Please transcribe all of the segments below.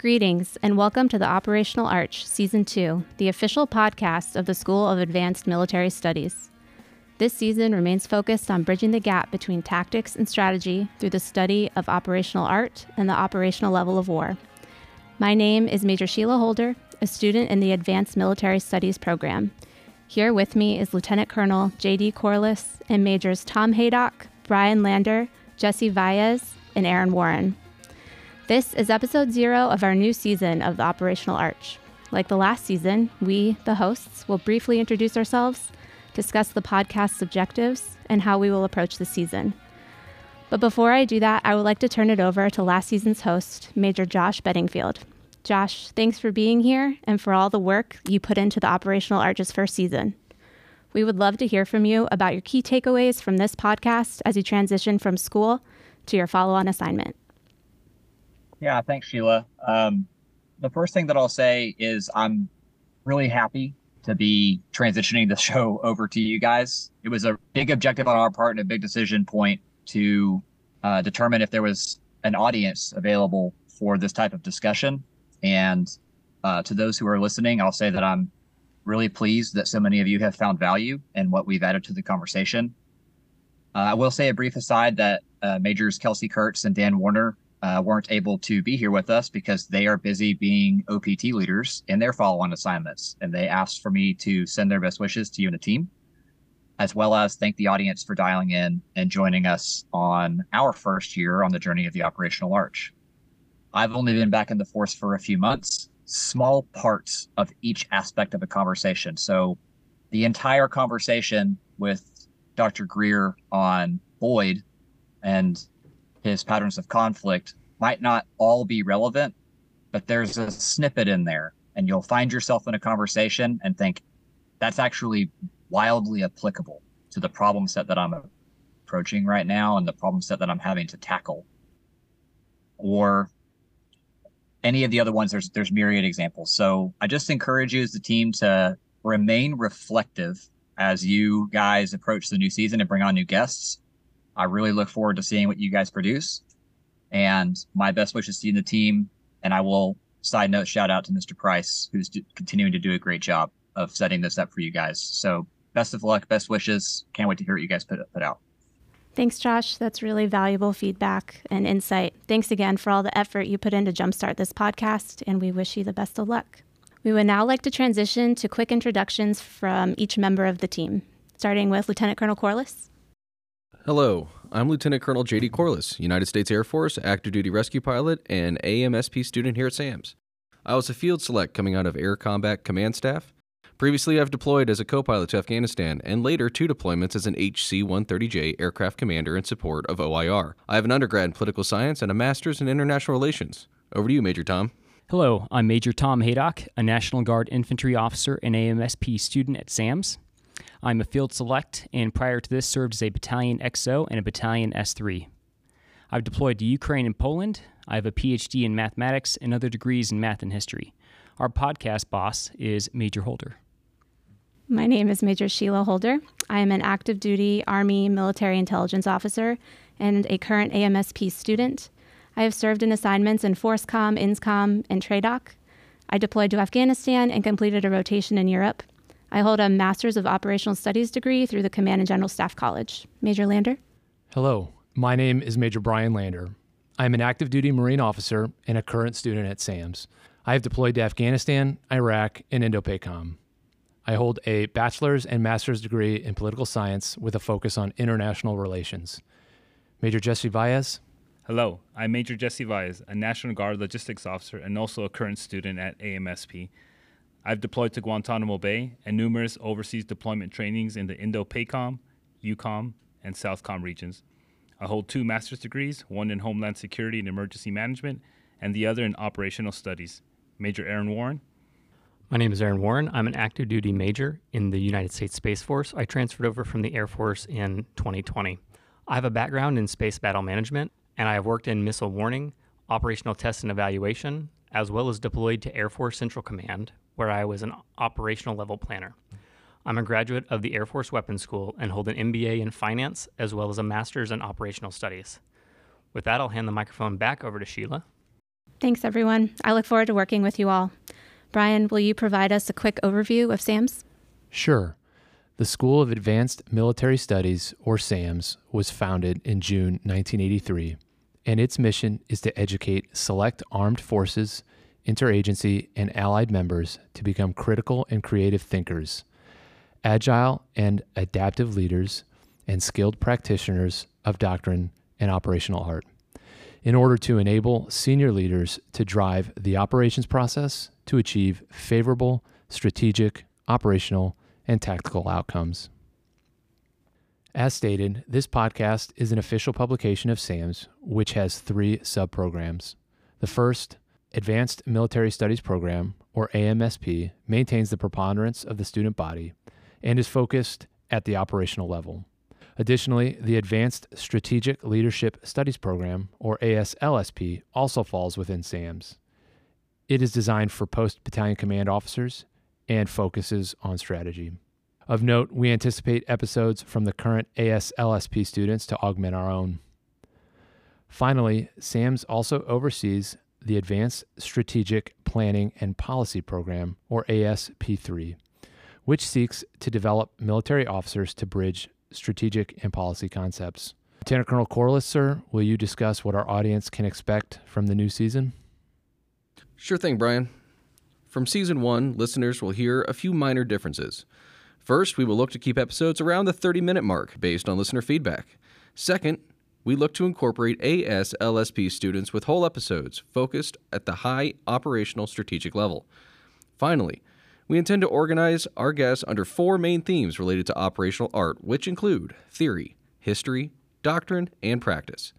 Greetings and welcome to the Operational Arch Season 2, the official podcast of the School of Advanced Military Studies. This season remains focused on bridging the gap between tactics and strategy through the study of operational art and the operational level of war. My name is Major Sheila Holder, a student in the Advanced Military Studies program. Here with me is Lieutenant Colonel J.D. Corless and Majors Tom Haydock, Brian Lander, Jesse Valles, and Aaron Warren. This is episode zero of our new season of the Operational Arch. Like the last season, we, the hosts, will briefly introduce ourselves, discuss the podcast's objectives, and how we will approach the season. But before I do that, I would like to turn it over to last season's host, Major Josh Bedingfield. Josh, thanks for being here and for all the work you put into the Operational Arch's first season. We would love to hear from you about your key takeaways from this podcast as you transition from school to your follow on assignment. Yeah, thanks, Sheila. Um, the first thing that I'll say is I'm really happy to be transitioning the show over to you guys. It was a big objective on our part and a big decision point to uh, determine if there was an audience available for this type of discussion. And uh, to those who are listening, I'll say that I'm really pleased that so many of you have found value in what we've added to the conversation. Uh, I will say a brief aside that uh, Majors Kelsey Kurtz and Dan Warner uh, weren't able to be here with us because they are busy being OPT leaders in their follow on assignments. And they asked for me to send their best wishes to you and the team, as well as thank the audience for dialing in and joining us on our first year on the journey of the Operational Arch. I've only been back in the force for a few months, small parts of each aspect of a conversation. So the entire conversation with Dr. Greer on Boyd and his patterns of conflict might not all be relevant, but there's a snippet in there, and you'll find yourself in a conversation and think that's actually wildly applicable to the problem set that I'm approaching right now and the problem set that I'm having to tackle. Or any of the other ones, there's there's myriad examples. So I just encourage you as the team to remain reflective as you guys approach the new season and bring on new guests I really look forward to seeing what you guys produce. And my best wishes to you and the team. And I will side note shout out to Mr. Price, who's continuing to do a great job of setting this up for you guys. So best of luck, best wishes. Can't wait to hear what you guys put put out. Thanks, Josh. That's really valuable feedback and insight. Thanks again for all the effort you put in to jumpstart this podcast, and we wish you the best of luck. We would now like to transition to quick introductions from each member of the team, starting with Lieutenant Colonel Corless. Hello, I'm Lieutenant Colonel J.D. Corless, United States Air Force active duty rescue pilot and AMSP student here at SAMS. I was a field select coming out of Air Combat Command Staff. Previously, I've deployed as a co pilot to Afghanistan and later two deployments as an HC 130J aircraft commander in support of OIR. I have an undergrad in political science and a master's in international relations. Over to you, Major Tom. Hello, I'm Major Tom Haydock, a National Guard infantry officer and AMSP student at SAMS. I'm a field select, and prior to this, served as a battalion XO and a battalion S3. I've deployed to Ukraine and Poland. I have a PhD in mathematics and other degrees in math and history. Our podcast boss is Major Holder. My name is Major Sheila Holder. I am an active duty Army military intelligence officer and a current AMSP student. I have served in assignments in FORSCOM, INSCOM, and TRADOC. I deployed to Afghanistan and completed a rotation in Europe. I hold a Master's of Operational Studies degree through the Command and General Staff College. Major Lander? Hello, my name is Major Brian Lander. I am an active duty Marine officer and a current student at SAMS. I have deployed to Afghanistan, Iraq, and Indo-PACOM. I hold a bachelor's and master's degree in political science with a focus on international relations. Major Jesse Valles. Hello, I'm Major Jesse Valles, a National Guard logistics officer and also a current student at AMSP. I've deployed to Guantanamo Bay and numerous overseas deployment trainings in the Indo-PACOM, EUCOM, and SOUTHCOM regions. I hold two master's degrees, one in Homeland Security and Emergency Management, and the other in Operational Studies. Major Aaron Warren. My name is Aaron Warren. I'm an active duty major in the United States Space Force. I transferred over from the Air Force in 2020. I have a background in space battle management, and I have worked in missile warning, operational test and evaluation, as well as deployed to Air Force Central Command, where I was an operational level planner. I'm a graduate of the Air Force Weapons School and hold an MBA in finance as well as a master's in operational studies. With that, I'll hand the microphone back over to Sheila. Thanks, everyone. I look forward to working with you all. Brian, will you provide us a quick overview of SAMS? Sure. The School of Advanced Military Studies, or SAMS, was founded in June 1983, and its mission is to educate select armed forces, interagency, and allied members to become critical and creative thinkers, agile and adaptive leaders, and skilled practitioners of doctrine and operational art in order to enable senior leaders to drive the operations process to achieve favorable strategic, operational, and tactical outcomes. As stated, this podcast is an official publication of SAMS, which has three subprograms. The first, Advanced Military Studies Program, or AMSP, maintains the preponderance of the student body and is focused at the operational level. Additionally, the Advanced Strategic Leadership Studies Program, or ASLSP, also falls within SAMS. It is designed for post battalion command officers and focuses on strategy. Of note, we anticipate episodes from the current ASLSP students to augment our own. Finally, SAMS also oversees the Advanced Strategic Planning and Policy Program, or ASP3, which seeks to develop military officers to bridge strategic and policy concepts. Lieutenant Colonel Corless, sir, will you discuss what our audience can expect from the new season? Sure thing, Brian. From season one, listeners will hear a few minor differences. First, we will look to keep episodes around the 30 minute mark based on listener feedback. Second, we look to incorporate ASLSP students with whole episodes focused at the high operational strategic level. Finally, we intend to organize our guests under four main themes related to operational art, which include theory, history, doctrine, and practice.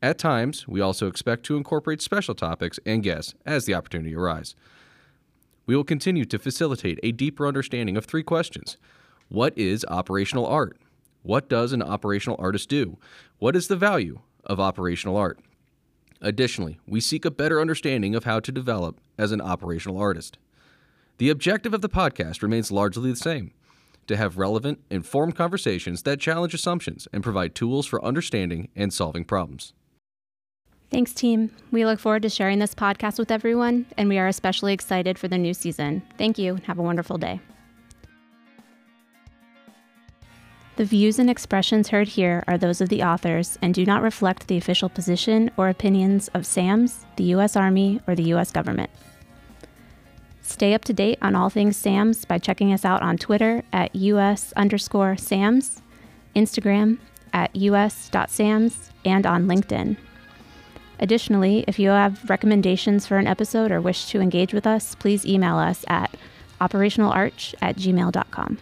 At times, we also expect to incorporate special topics and guests as the opportunity arises. We will continue to facilitate a deeper understanding of three questions What is operational art? What does an operational artist do? What is the value of operational art? Additionally, we seek a better understanding of how to develop as an operational artist. The objective of the podcast remains largely the same to have relevant, informed conversations that challenge assumptions and provide tools for understanding and solving problems. Thanks, team. We look forward to sharing this podcast with everyone, and we are especially excited for the new season. Thank you, and have a wonderful day. The views and expressions heard here are those of the authors and do not reflect the official position or opinions of SAMS, the U.S. Army, or the U.S. government. Stay up to date on all things SAMS by checking us out on Twitter at US underscore SAMS, Instagram at us.sams, and on LinkedIn. Additionally, if you have recommendations for an episode or wish to engage with us, please email us at operationalarch at gmail.com.